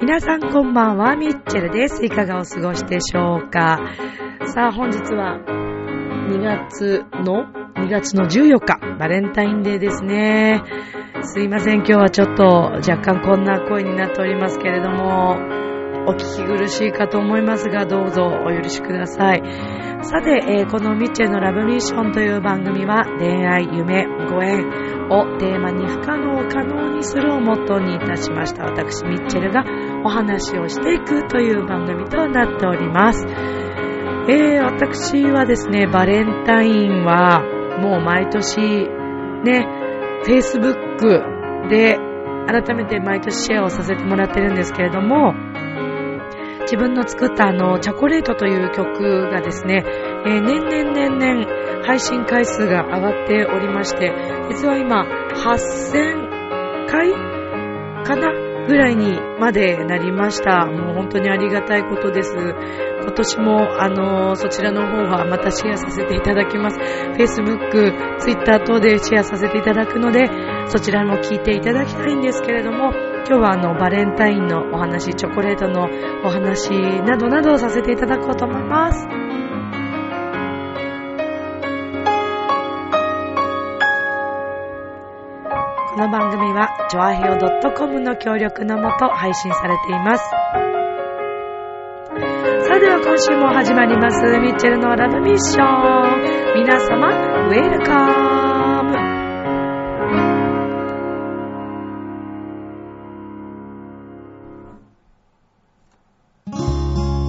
皆さんこんばんは、ミッチェルです。いかがお過ごしでしょうかさあ、本日は2月の、2月の14日、バレンタインデーですね。すいません、今日はちょっと若干こんな声になっておりますけれども、お聞き苦しいかと思いますが、どうぞお許しください。さて、えー、このミッチェルのラブミッションという番組は、恋愛、夢、ご縁をテーマに不可能を可能にするをモットーにいたしました。私、ミッチェルがお話をしていくという番組となっております。えー、私はですね、バレンタインはもう毎年ね、Facebook で改めて毎年シェアをさせてもらってるんですけれども、自分の作ったあの、チョコレートという曲がですね、えー、年々年々配信回数が上がっておりまして、実は今、8000回かなぐらいにまでなりました。もう本当にありがたいことです。今年も、あのー、そちらの方はまたシェアさせていただきます。Facebook、Twitter 等でシェアさせていただくので、そちらも聞いていただきたいんですけれども、今日はあの、バレンタインのお話、チョコレートのお話などなどをさせていただこうと思います。この番組は、ジョアヘオ .com の協力のもと配信されています。さあでは今週も始まります、ミッチェルのラブミッション。皆様、ウェルカム。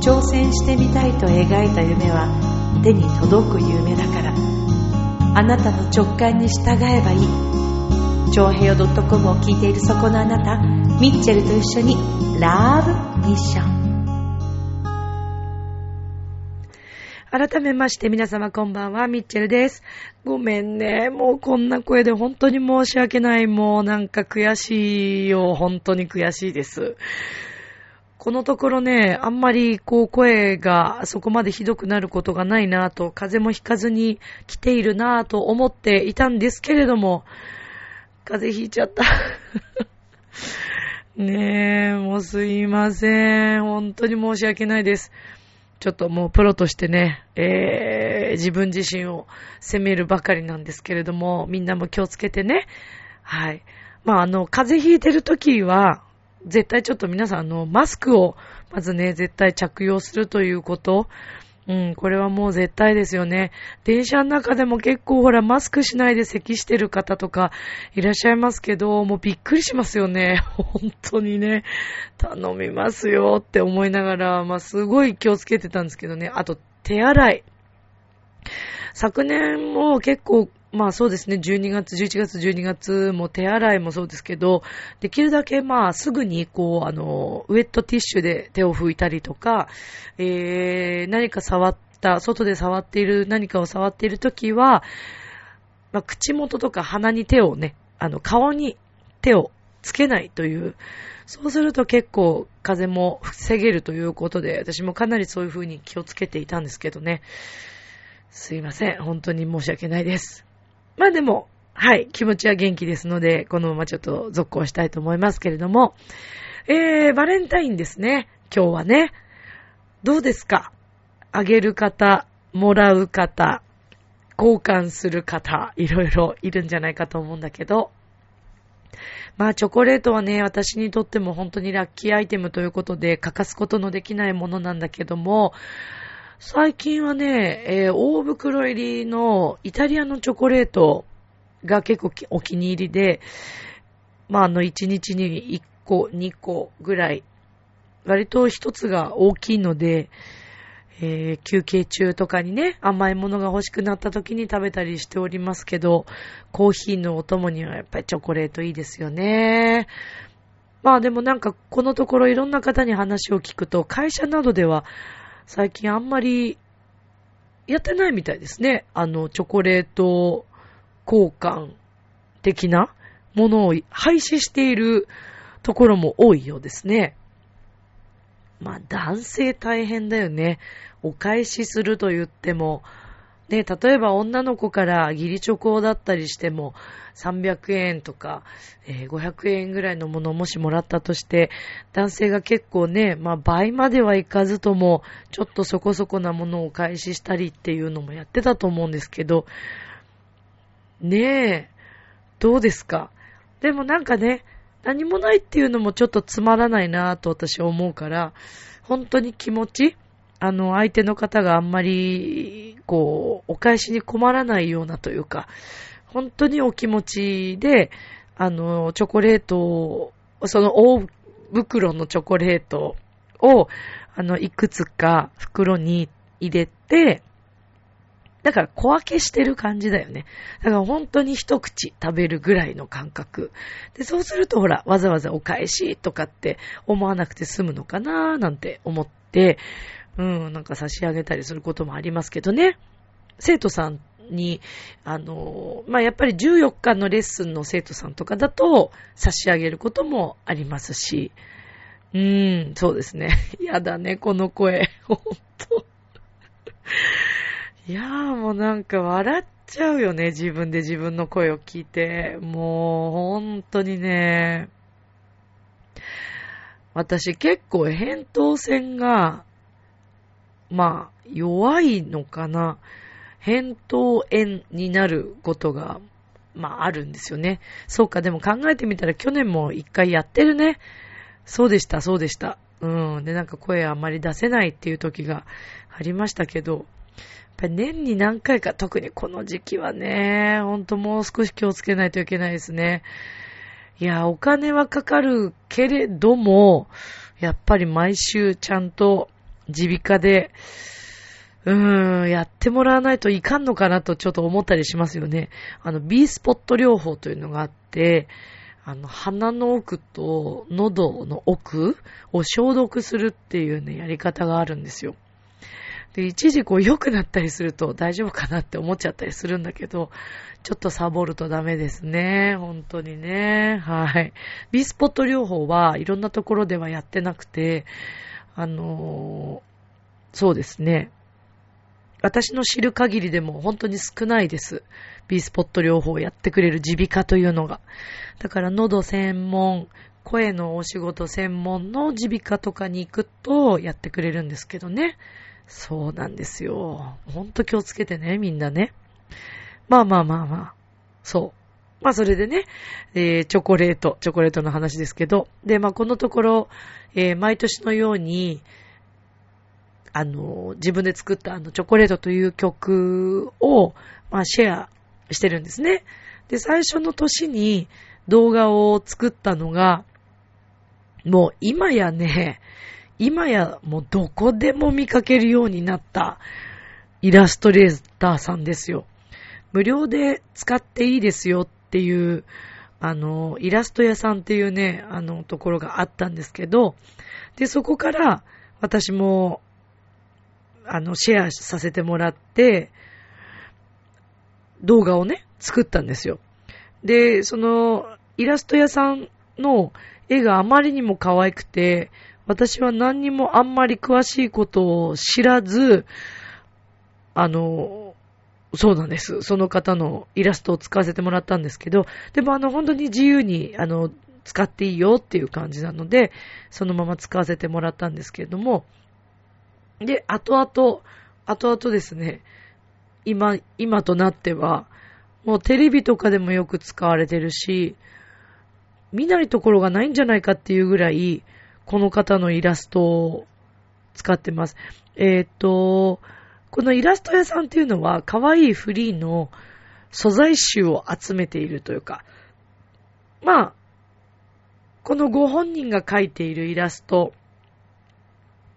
挑戦してみたいと描いた夢は手に届く夢だからあなたの直感に従えばいい長平洋 .com を聞いているそこのあなた、ミッチェルと一緒にラブミッション。改めまして皆様こんばんは、ミッチェルです。ごめんね。もうこんな声で本当に申し訳ない。もうなんか悔しいよ。本当に悔しいです。このところね、あんまりこう声がそこまでひどくなることがないなぁと、風邪もひかずに来ているなぁと思っていたんですけれども、風邪ひいちゃった。ねえ、もうすいません。本当に申し訳ないです。ちょっともうプロとしてね、えー、自分自身を責めるばかりなんですけれども、みんなも気をつけてね。はい。まあ、あの、風邪ひいてるときは、絶対ちょっと皆さん、あの、マスクを、まずね、絶対着用するということ。うん、これはもう絶対ですよね。電車の中でも結構ほら、マスクしないで咳してる方とかいらっしゃいますけど、もうびっくりしますよね。本当にね、頼みますよって思いながら、まあすごい気をつけてたんですけどね。あと、手洗い。昨年も結構まあそうですね、12月、11月、12月も手洗いもそうですけど、できるだけまあすぐにこう、あの、ウェットティッシュで手を拭いたりとか、えー、何か触った、外で触っている、何かを触っているときは、まあ口元とか鼻に手をね、あの、顔に手をつけないという、そうすると結構風も防げるということで、私もかなりそういう風に気をつけていたんですけどね。すいません。本当に申し訳ないです。まあでも、はい、気持ちは元気ですので、このままちょっと続行したいと思いますけれども、えー、バレンタインですね。今日はね。どうですか？あげる方、もらう方、交換する方、いろいろいるんじゃないかと思うんだけど、まあ、チョコレートはね、私にとっても本当にラッキーアイテムということで、欠かすことのできないものなんだけども、最近はね、えー、大袋入りのイタリアのチョコレートが結構お気に入りで、まあ、あの、1日に1個、2個ぐらい、割と1つが大きいので、えー、休憩中とかにね、甘いものが欲しくなった時に食べたりしておりますけど、コーヒーのお供にはやっぱりチョコレートいいですよね。まあでもなんかこのところいろんな方に話を聞くと、会社などでは最近あんまりやってないみたいですね。あの、チョコレート交換的なものを廃止しているところも多いようですね。まあ男性大変だよね。お返しすると言っても、ね、例えば女の子から義理チョコだったりしても、300円とか、えー、500円ぐらいのものをもしもらったとして、男性が結構ね、まあ倍まではいかずとも、ちょっとそこそこなものをお返ししたりっていうのもやってたと思うんですけど、ねえ、どうですか？でもなんかね、何もないっていうのもちょっとつまらないなぁと私は思うから、本当に気持ち、あの、相手の方があんまり、こう、お返しに困らないようなというか、本当にお気持ちで、あの、チョコレートを、その大袋のチョコレートを、あの、いくつか袋に入れて、だから小分けしてる感じだよね。だから本当に一口食べるぐらいの感覚。で、そうするとほら、わざわざお返しとかって思わなくて済むのかなーなんて思って、うん、なんか差し上げたりすることもありますけどね。生徒さんに、あの、まあ、やっぱり14日のレッスンの生徒さんとかだと差し上げることもありますし、うーん、そうですね。やだね、この声。ほんと。いやーもうなんか笑っちゃうよね、自分で自分の声を聞いて。もう本当にね、私結構扁桃腺が、まあ、弱いのかな。扁桃炎になることが、まああるんですよね。そうか、でも考えてみたら去年も一回やってるね。そうでした、そうでした。うん。で、なんか声あまり出せないっていう時がありましたけど、やっぱり年に何回か、特にこの時期はね、ほんともう少し気をつけないといけないですね。いや、お金はかかるけれども、やっぱり毎週ちゃんと耳鼻科で、うーん、やってもらわないといかんのかなとちょっと思ったりしますよね。あの、B スポット療法というのがあって、あの、鼻の奥と喉の奥を消毒するっていうね、やり方があるんですよ。で、一時こう良くなったりすると大丈夫かなって思っちゃったりするんだけど、ちょっとサボるとダメですね。本当にね。はい。ビスポット療法はいろんなところではやってなくて、あのー、そうですね。私の知る限りでも本当に少ないです。ビスポット療法をやってくれる耳鼻科というのが。だから喉専門、声のお仕事専門の耳鼻科とかに行くとやってくれるんですけどね。そうなんですよ。ほんと気をつけてね、みんなね。まあまあまあまあ。そう。まあそれでね、えー、チョコレート、チョコレートの話ですけど、で、まあこのところ、えー、毎年のように、あの、自分で作ったあの、チョコレートという曲を、まあシェアしてるんですね。で、最初の年に動画を作ったのが、もう今やね、今やもうどこでも見かけるようになったイラストレーターさんですよ。無料で使っていいですよっていう、あの、イラスト屋さんっていうね、あの、ところがあったんですけど、で、そこから私も、あの、シェアさせてもらって、動画をね、作ったんですよ。で、その、イラスト屋さんの絵があまりにも可愛くて、私は何にもあんまり詳しいことを知らず、あの、そうなんです。その方のイラストを使わせてもらったんですけど、でもあの本当に自由にあの使っていいよっていう感じなので、そのまま使わせてもらったんですけれども、で、後々、後々ですね、今、今となっては、もうテレビとかでもよく使われてるし、見ないところがないんじゃないかっていうぐらい、この方のイラストを使ってます。えっ、と、このイラスト屋さんっていうのは、可愛いフリーの素材集を集めているというか、まあ、このご本人が描いているイラスト、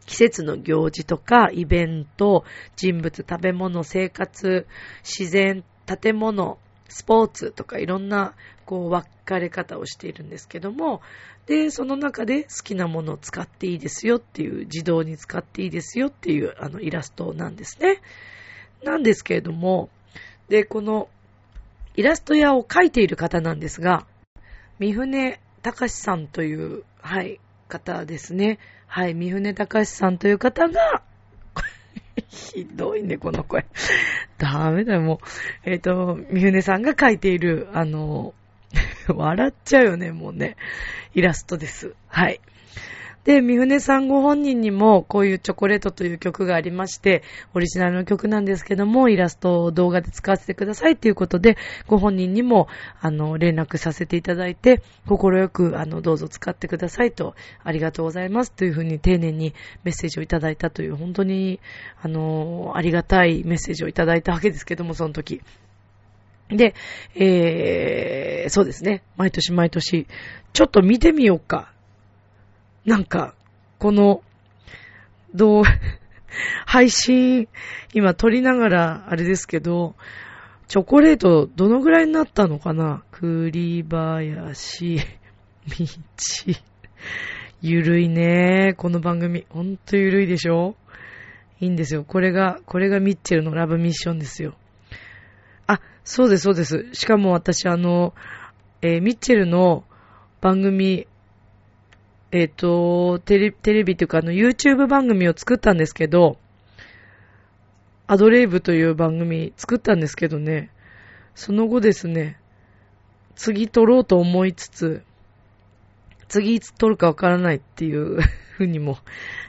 季節の行事とか、イベント、人物、食べ物、生活、自然、建物、スポーツとかいろんなこう分かれ方をしているんですけども、で、その中で好きなものを使っていいですよっていう、自動に使っていいですよっていうあのイラストなんですね。なんですけれども、で、このイラスト屋を描いている方なんですが、三船隆さんという、はい、方ですね。はい、三船隆さんという方が、ひどいね、この声。ダメだよ、もう。えっ、ー、と、三船さんが描いている、あの、笑っちゃうよね、もうね。イラストです。はい。で、三船さんご本人にもこういうチョコレートという曲がありまして、オリジナルの曲なんですけども、イラストを動画で使わせてくださいということで、ご本人にも、あの、連絡させていただいて、心よく、あの、どうぞ使ってくださいと、ありがとうございますというふうに丁寧にメッセージをいただいたという、本当に、あの、ありがたいメッセージをいただいたわけですけども、その時。で、えー、そうですね。毎年毎年、ちょっと見てみようか。なんか、この、どう、配信、今撮りながら、あれですけど、チョコレート、どのぐらいになったのかな？栗林、道。ゆるいねこの番組。ほんとゆるいでしょ？いいんですよ。これが、これがミッチェルのラブミッションですよ。あ、そうです、そうです。しかも私、あの、えー、ミッチェルの番組、えっ、ー、と、テレテレビというか、あの、YouTube 番組を作ったんですけど、アドレイブという番組作ったんですけどね、その後ですね、次撮ろうと思いつつ、次いつ撮るかわからないっていう ふうにも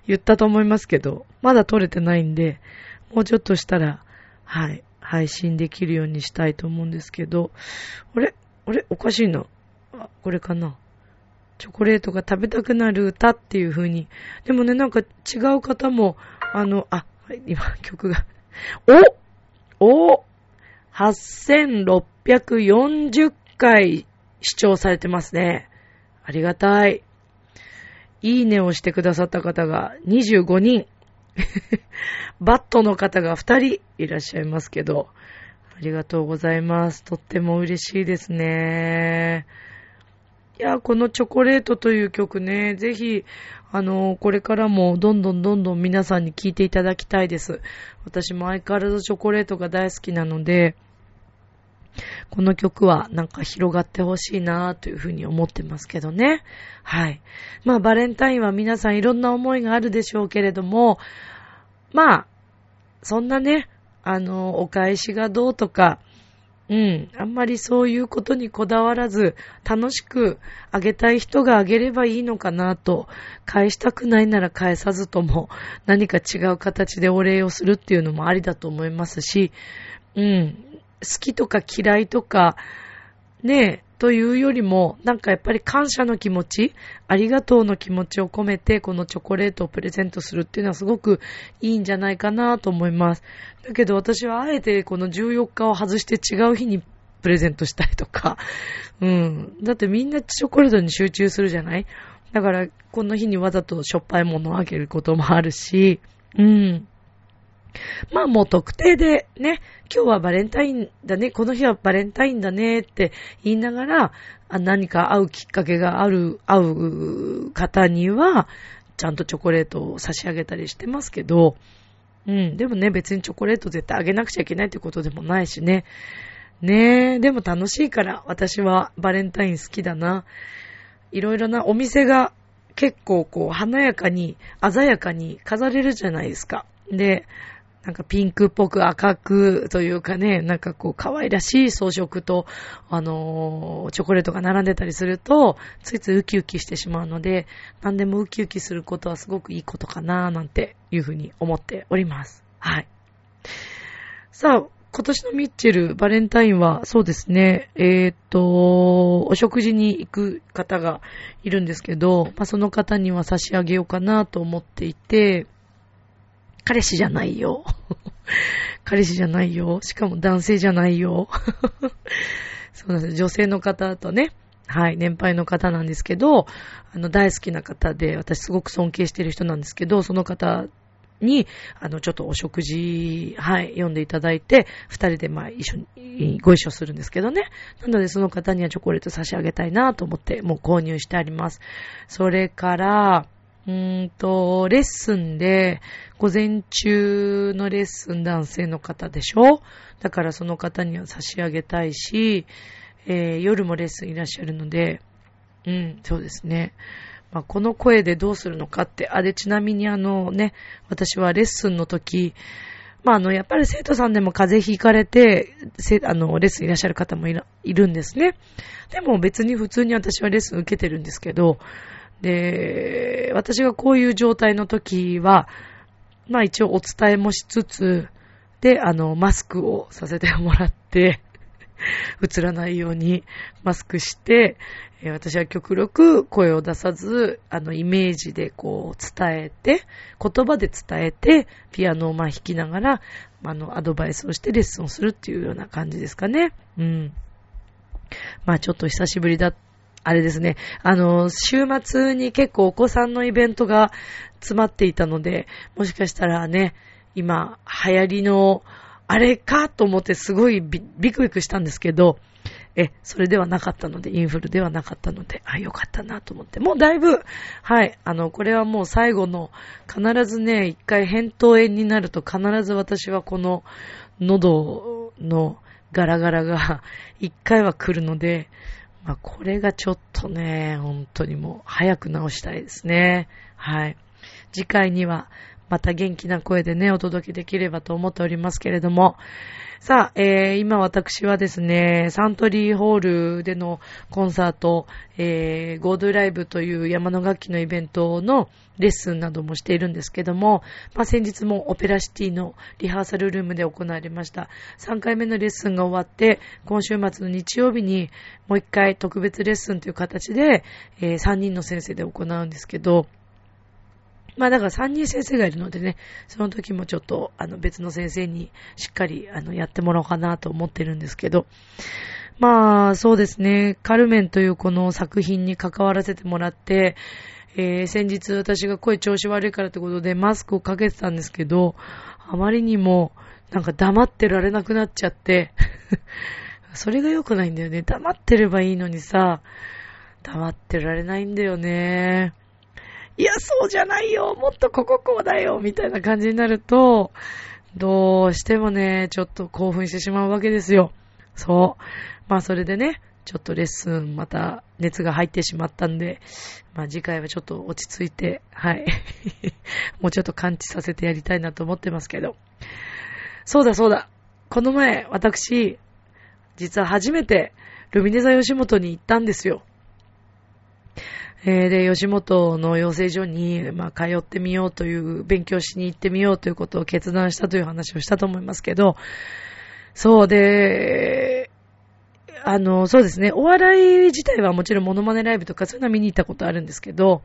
言ったと思いますけど、まだ撮れてないんで、もうちょっとしたら、はい、配信できるようにしたいと思うんですけど、あれあれおかしいな。あ、これかな。チョコレートが食べたくなる歌っていう風に。でもね、なんか違う方も、あの、あ、今曲が。おお !8640 回視聴されてますね。ありがたい。いいねをしてくださった方が25人。バットの方が2人いらっしゃいますけど、ありがとうございます。とっても嬉しいですね。いや、このチョコレートという曲ね、ぜひ、あの、これからもどんどんどんどん皆さんに聴いていただきたいです。私も相変わらずチョコレートが大好きなので、この曲はなんか広がってほしいなというふうに思ってますけどね。はい。まあバレンタインは皆さんいろんな思いがあるでしょうけれども、まあ、そんなね、あの、お返しがどうとか、うん。あんまりそういうことにこだわらず、楽しくあげたい人があげればいいのかなと、返したくないなら返さずとも、何か違う形でお礼をするっていうのもありだと思いますし、うん。好きとか嫌いとか、ねえ、というよりも、なんかやっぱり感謝の気持ち、ありがとうの気持ちを込めて、このチョコレートをプレゼントするっていうのはすごくいいんじゃないかなと思います。だけど私はあえてこの14日を外して違う日にプレゼントしたりとか、うん。だってみんなチョコレートに集中するじゃない？だから、この日にわざとしょっぱいものをあげることもあるし、うん。まあもう特定でね、今日はバレンタインだね、この日はバレンタインだねって言いながら、何か会うきっかけがある、会う方には、ちゃんとチョコレートを差し上げたりしてますけど、うん、でもね、別にチョコレート絶対あげなくちゃいけないってことでもないしね。ねえ、でも楽しいから、私はバレンタイン好きだな。いろいろなお店が結構こう華やかに、鮮やかに飾れるじゃないですか。で、なんかピンクっぽく赤くというかね、なんかこう可愛らしい装飾と、あのー、チョコレートが並んでたりすると、ついついウキウキしてしまうので、何でもウキウキすることはすごくいいことかななんていうふうに思っております。はい。さあ、今年のミッチェル、バレンタインは、そうですね、えー、っと、お食事に行く方がいるんですけど、まあ、その方には差し上げようかなと思っていて、彼氏じゃないよ。彼氏じゃないよ。しかも男性じゃないよ。そうなんです。女性の方とね、はい、年配の方なんですけど、あの、大好きな方で、私すごく尊敬してる人なんですけど、その方に、あの、ちょっとお食事、はい、読んでいただいて、二人でまあ一緒に、ご一緒するんですけどね。なのでその方にはチョコレート差し上げたいなと思って、もう購入してあります。それから、うんと、レッスンで、午前中のレッスン男性の方でしょ？だからその方には差し上げたいし、えー、夜もレッスンいらっしゃるので、うん、そうですね。まあ、この声でどうするのかって、あれちなみにあのね、私はレッスンの時、まあ、あの、やっぱり生徒さんでも風邪ひかれて、せあの、レッスンいらっしゃる方もいるんですね。でも別に普通に私はレッスン受けてるんですけど、で、私がこういう状態の時は、まあ一応お伝えもしつつ、で、あの、マスクをさせてもらって、映らないようにマスクして、私は極力声を出さず、あの、イメージでこう伝えて、言葉で伝えて、ピアノをまあ弾きながら、あの、アドバイスをしてレッスンをするっていうような感じですかね。うん。まあちょっと久しぶりだった、あれですね。あの、週末に結構お子さんのイベントが詰まっていたので、もしかしたらね、今、流行りの、あれかと思ってすごいビクビクしたんですけど、え、それではなかったので、インフルではなかったので、あ、よかったなと思って。もうだいぶ、はい、あの、これはもう最後の、必ずね、一回扁桃炎になると必ず私はこの喉のガラガラが一回は来るので、まあ、これがちょっとね、本当にもう早く直したいですね。はい。次回にはまた元気な声でね、お届けできればと思っておりますけれども、さあ、えー、今私はですね、サントリーホールでのコンサート、えー、ゴードライブという山の楽器のイベントのレッスンなどもしているんですけども、まあ、先日もオペラシティのリハーサルルームで行われました。3回目のレッスンが終わって、今週末の日曜日にもう一回特別レッスンという形で、えー、3人の先生で行うんですけど、まあだから3人先生がいるのでね、その時もちょっとあの別の先生にしっかりあのやってもらおうかなと思ってるんですけど、まあそうですね、カルメンというこの作品に関わらせてもらって、えー、先日私が声調子悪いからってことでマスクをかけてたんですけど、あまりにもなんか黙ってられなくなっちゃって それが良くないんだよね。黙ってればいいのにさ、黙ってられないんだよね。いや、そうじゃないよ、もっとこここうだよ、みたいな感じになると、どうしてもね、ちょっと興奮してしまうわけですよ。そう。まあそれでね、ちょっとレッスンまた熱が入ってしまったんで、まあ次回はちょっと落ち着いて、はい。もうちょっと感知させてやりたいなと思ってますけど。そうだそうだ。この前、私、実は初めてルミネ座吉本に行ったんですよ。えー、で、吉本の養成所に、まあ、通ってみようという、勉強しに行ってみようということを決断したという話をしたと思いますけど、そうで、あの、そうですね、お笑い自体はもちろんモノマネライブとかそういうのは見に行ったことあるんですけど、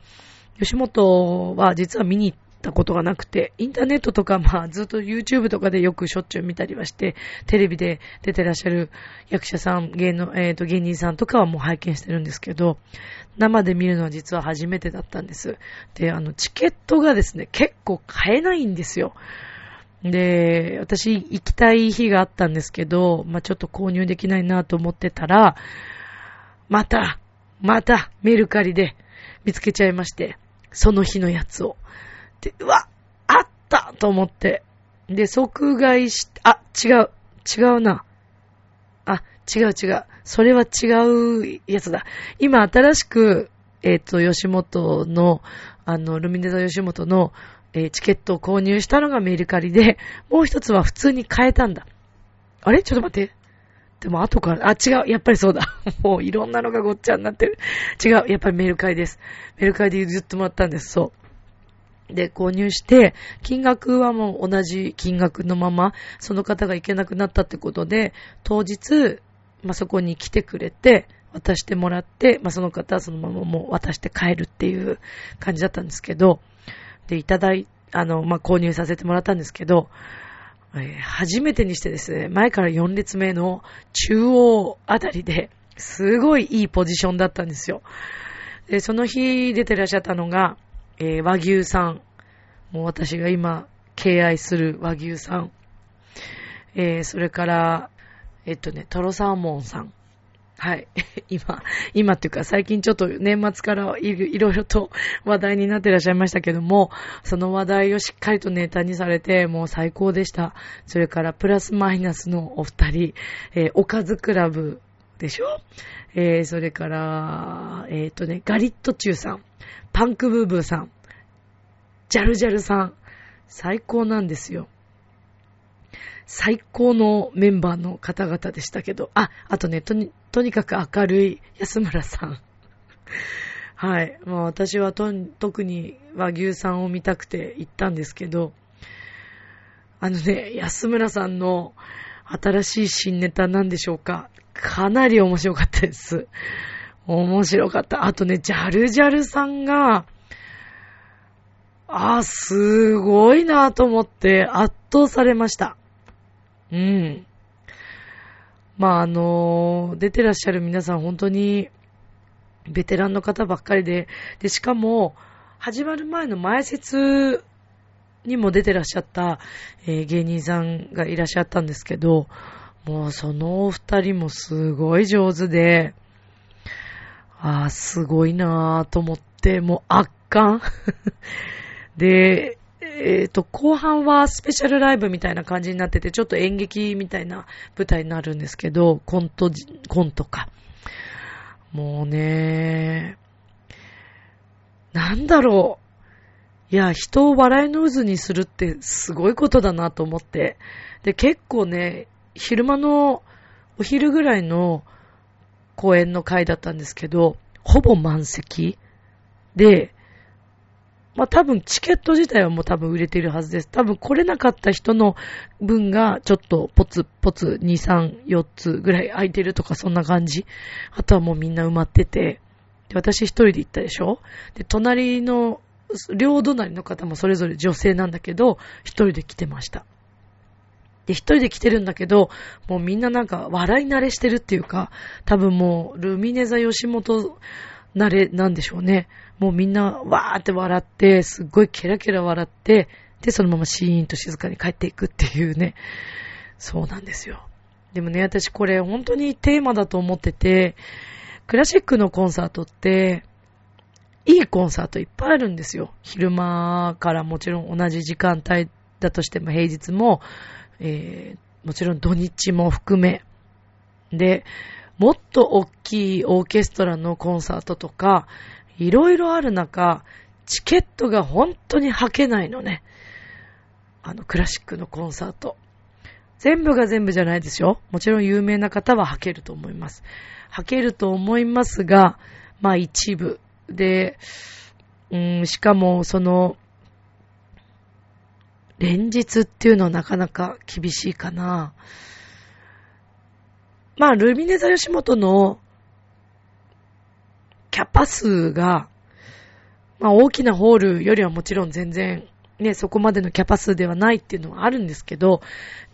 吉本は実は見に行ったことがなくて、インターネットとか、まあ、ずっと YouTube とかでよくしょっちゅう見たりはして、テレビで出てらっしゃる役者さん、芸の、えっ、ー、と、芸人さんとかはもう拝見してるんですけど、生で見るのは実は初めてだったんです。で、あの、チケットがですね、結構買えないんですよ。で、私行きたい日があったんですけど、まあ、ちょっと購入できないなと思ってたら、また、またメルカリで見つけちゃいまして、その日のやつを。で、うわ、あったと思って。で、即買いし、あ、違う、違うな。あ、違う違う。それは違うやつだ。今新しく、えっ、ー、と、吉本の、あの、ルミネ座吉本の、えー、チケットを購入したのがメルカリで、もう一つは普通に買えたんだ。あれ？ちょっと待って。でも後から、あ、違う。やっぱりそうだ。もういろんなのがごっちゃになってる。違う。やっぱりメルカリです。メルカリで譲ってもらったんです。そう。で、購入して、金額はもう同じ金額のまま、その方が行けなくなったってことで、当日、まあ、そこに来てくれて、渡してもらって、まあ、その方はそのままもう渡して帰るっていう感じだったんですけど、で、いただい、あの、まあ、購入させてもらったんですけど、えー、初めてにしてですね、前から4列目の中央あたりで、すごいいいポジションだったんですよ。で、その日出てらっしゃったのが、えー、和牛さん。もう私が今、敬愛する和牛さん。えー、それから、えっとね、トロサーモンさん。はい。今、今っていうか最近ちょっと年末からいろいろと話題になってらっしゃいましたけども、その話題をしっかりとネタにされて、もう最高でした。それからプラスマイナスのお二人、えー、おかずクラブでしょ？えー、それから、えっ、ー、とね、ガリットチューさん、パンクブーブーさん、ジャルジャルさん、最高なんですよ。最高のメンバーの方々でしたけど、あ、あとね、とに、とにかく明るい安村さん。はい。まあ私はと、特に和牛さんを見たくて行ったんですけど、あのね、安村さんの新しい新ネタなんでしょうか。かなり面白かったです。面白かった。あとね、ジャルジャルさんが、あ、すごいなと思って圧倒されました。うん。まあ、あの、出てらっしゃる皆さん本当にベテランの方ばっかりで、で、しかも、始まる前の前説にも出てらっしゃった、えー、芸人さんがいらっしゃったんですけど、もうそのお二人もすごい上手で、ああ、すごいなぁと思って、もう圧巻。で、えっ、ー、と、後半はスペシャルライブみたいな感じになってて、ちょっと演劇みたいな舞台になるんですけど、コント、コントか。もうね、なんだろう。いや、人を笑いの渦にするってすごいことだなと思って。で、結構ね、昼間のお昼ぐらいの公演の会だったんですけど、ほぼ満席で、まあ多分チケット自体はもう多分売れてるはずです。多分来れなかった人の分がちょっとポツポツ2、3、4つぐらい空いてるとかそんな感じ。あとはもうみんな埋まってて。で私一人で行ったでしょ？で、隣の、両隣の方もそれぞれ女性なんだけど、一人で来てました。で、一人で来てるんだけど、もうみんななんか笑い慣れしてるっていうか、多分もうルミネザ吉本慣れなんでしょうね。もうみんなわーって笑って、すっごいケラケラ笑って、で、そのままシーンと静かに帰っていくっていうね。そうなんですよ。でもね、私これ本当にテーマだと思ってて、クラシックのコンサートって、いいコンサートいっぱいあるんですよ。昼間からもちろん同じ時間帯だとしても平日も、えー、もちろん土日も含め。で、もっと大きいオーケストラのコンサートとか、いろいろある中、チケットが本当に履けないのね。あの、クラシックのコンサート。全部が全部じゃないですよ。もちろん有名な方は履けると思います。履けると思いますが、まあ一部。で、うん、しかもその、連日っていうのはなかなか厳しいかな。まあ、ルミネザ吉本のキャパ数が、まあ大きなホールよりはもちろん全然ね、そこまでのキャパ数ではないっていうのはあるんですけど、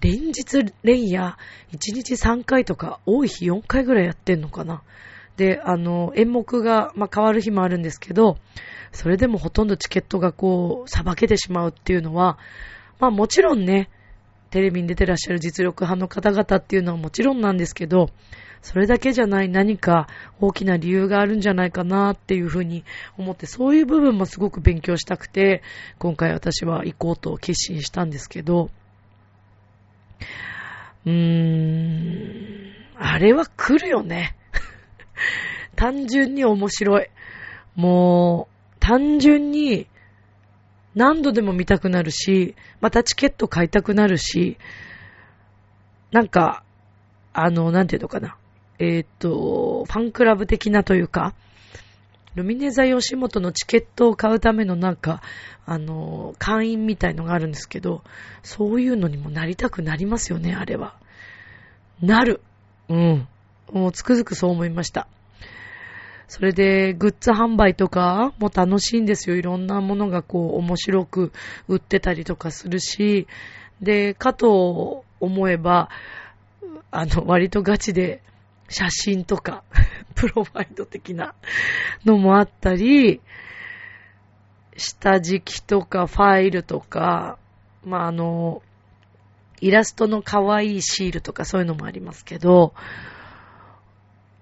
連日連夜、1日3回とか、多い日4回ぐらいやってんのかな。で、あの、演目が、まあ、変わる日もあるんですけど、それでもほとんどチケットがこう、さばけてしまうっていうのは、まあもちろんね、テレビに出てらっしゃる実力派の方々っていうのはもちろんなんですけど、それだけじゃない何か大きな理由があるんじゃないかなっていうふうに思って、そういう部分もすごく勉強したくて、今回私は行こうと決心したんですけど、うーん、あれは来るよね。単純に面白い。もう、単純に何度でも見たくなるし、またチケット買いたくなるし、なんか、あの、なんていうのかな。えっ、と、ファンクラブ的なというか、ルミネ座吉本のチケットを買うためのなんか、あの、会員みたいのがあるんですけど、そういうのにもなりたくなりますよね、あれは。なる。うん。もうつくづくそう思いました。それで、グッズ販売とかも楽しいんですよ。いろんなものがこう、面白く売ってたりとかするし、で、かと思えば、あの、割とガチで、写真とか、プロファイル的なのもあったり、下敷きとかファイルとか、まあ、あの、イラストの可愛いシールとかそういうのもありますけど、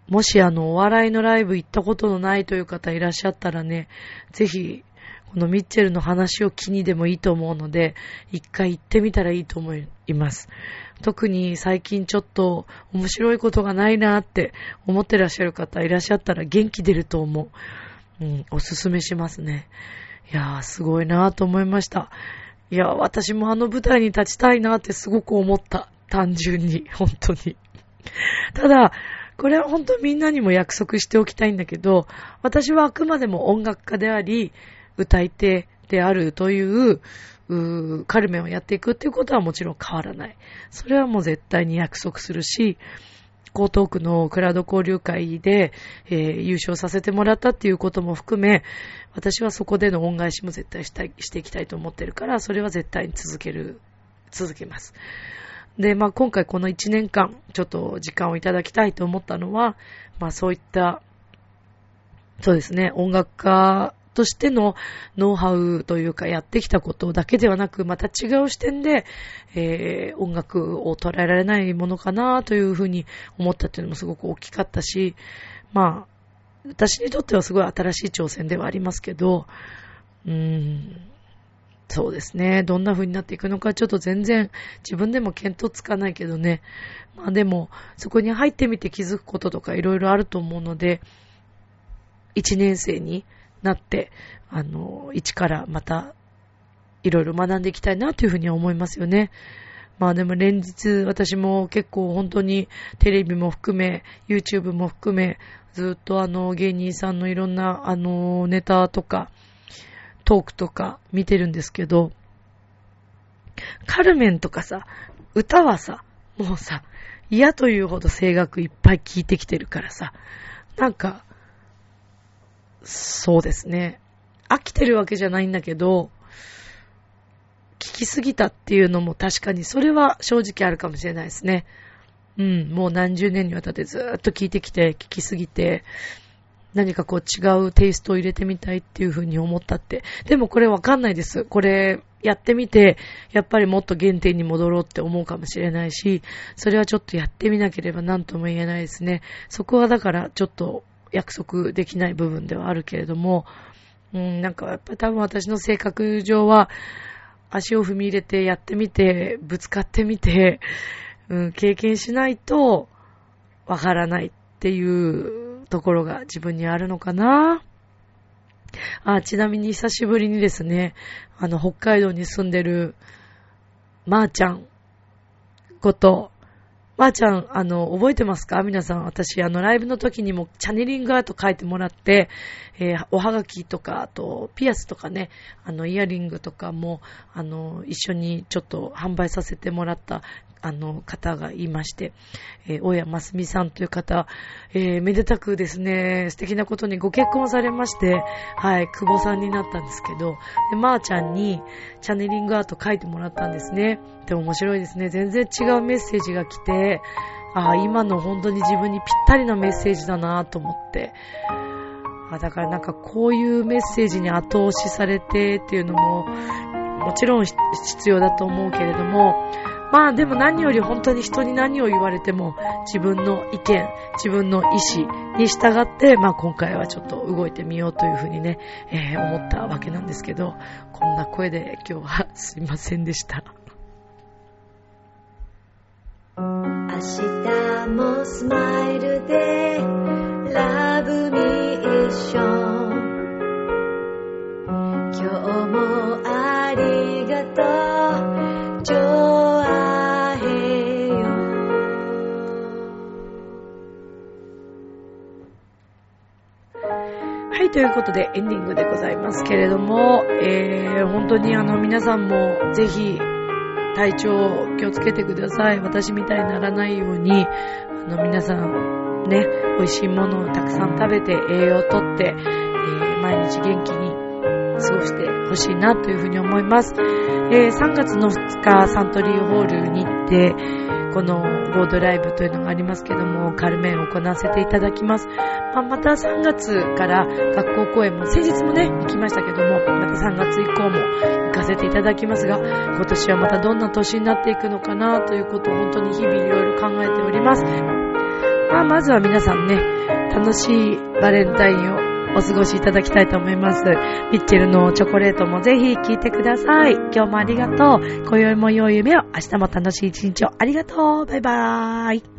もしあの、お笑いのライブ行ったことのないという方いらっしゃったらね、ぜひ、このミッチェルの話を気にでもいいと思うので、一回行ってみたらいいと思います。特に最近ちょっと面白いことがないなって思ってらっしゃる方いらっしゃったら元気出ると思う。うん、おすすめしますね。いやー、すごいなーと思いました。いやー、私もあの舞台に立ちたいなーってすごく思った。単純に、本当に。ただ、これは本当みんなにも約束しておきたいんだけど、私はあくまでも音楽家であり、歌い手であるという、うカルメンをやっていくっていうことはもちろん変わらない。それはもう絶対に約束するし、江東区のクラウド交流会で、えー、優勝させてもらったっていうことも含め、私はそこでの恩返しも絶対したいしていきたいと思ってるから、それは絶対に続ける、続けます。で、まあ今回この1年間、ちょっと時間をいただきたいと思ったのは、まあそういった、そうですね、音楽家としてのノウハウというかやってきたことだけではなく、また違う視点で、えー、音楽を捉えられないものかなというふうに思ったっていうのもすごく大きかったし、まあ、私にとってはすごい新しい挑戦ではありますけど、うーん、そうですね。どんな風になっていくのかちょっと全然自分でも見当つかないけどね。まあでも、そこに入ってみて気づくこととかいろいろあると思うので、1年生になって、あの、一からまた、いろいろ学んでいきたいなというふうに思いますよね。まあでも連日私も結構本当にテレビも含め、YouTube も含め、ずっとあの芸人さんのいろんなあのネタとか、トークとか見てるんですけど、カルメンとかさ、歌はさ、もうさ、嫌というほど声楽いっぱい聞いてきてるからさ、なんか、そうですね。飽きてるわけじゃないんだけど、聞きすぎたっていうのも確かにそれは正直あるかもしれないですね。うん、もう何十年にわたってずっと聞いてきて、聞きすぎて、何かこう違うテイストを入れてみたいっていうふうに思ったって。でもこれわかんないです。これやってみて、やっぱりもっと原点に戻ろうって思うかもしれないし、それはちょっとやってみなければ何とも言えないですね。そこはだからちょっと約束できない部分ではあるけれども、うん、なんかやっぱ多分私の性格上は、足を踏み入れてやってみて、ぶつかってみて、うん、経験しないとわからないっていうところが自分にあるのかな？あ、ちなみに久しぶりにですね、あの、北海道に住んでる、まーちゃんこと、ばあちゃん、あの、覚えてますか？皆さん、私、あの、ライブの時にもチャネリングアート書いてもらって、えー、おはがきとか、あと、ピアスとかね、あの、イヤリングとかも、あの、一緒にちょっと販売させてもらったあの方がいまして、えー、大谷ますみさんという方、えー、めでたくですね、素敵なことにご結婚されまして、はい、久保さんになったんですけど、で、まーちゃんにチャネリングアート書いてもらったんですね。で、面白いですね。全然違うメッセージが来て、ああ、今の本当に自分にぴったりのメッセージだなと思って、あだからなんかこういうメッセージに後押しされてっていうのも、もちろん必要だと思うけれども、まあでも何より本当に人に何を言われても自分の意見、自分の意思に従って、まあ今回はちょっと動いてみようというふうにね、えー、思ったわけなんですけど、こんな声で今日はすいませんでした。明日もスマイルでラブミッション今日もありがとうい、ということでエンディングでございますけれども、えー、本当にあの皆さんもぜひ体調気をつけてください。私みたいにならないように、あの皆さんね、美味しいものをたくさん食べて栄養をとって、えー、毎日元気に過ごしてほしいなというふうに思います。えー、3月の2日サントリーホールに行って、このボードライブというのがありますけども、カルメンを行わせていただきます。まあ、また3月から学校公演も先日もね、行きましたけども、また3月以降も行かせていただきますが、今年はまたどんな年になっていくのかなということを本当に日々いろいろ考えております。まあ、まずは皆さんね、楽しいバレンタインをお過ごしいただきたいと思います。ミッチェルのチョコレートもぜひ聴いてください。今日もありがとう。今宵も良い夢を、明日も楽しい一日をありがとう。バイバーイ。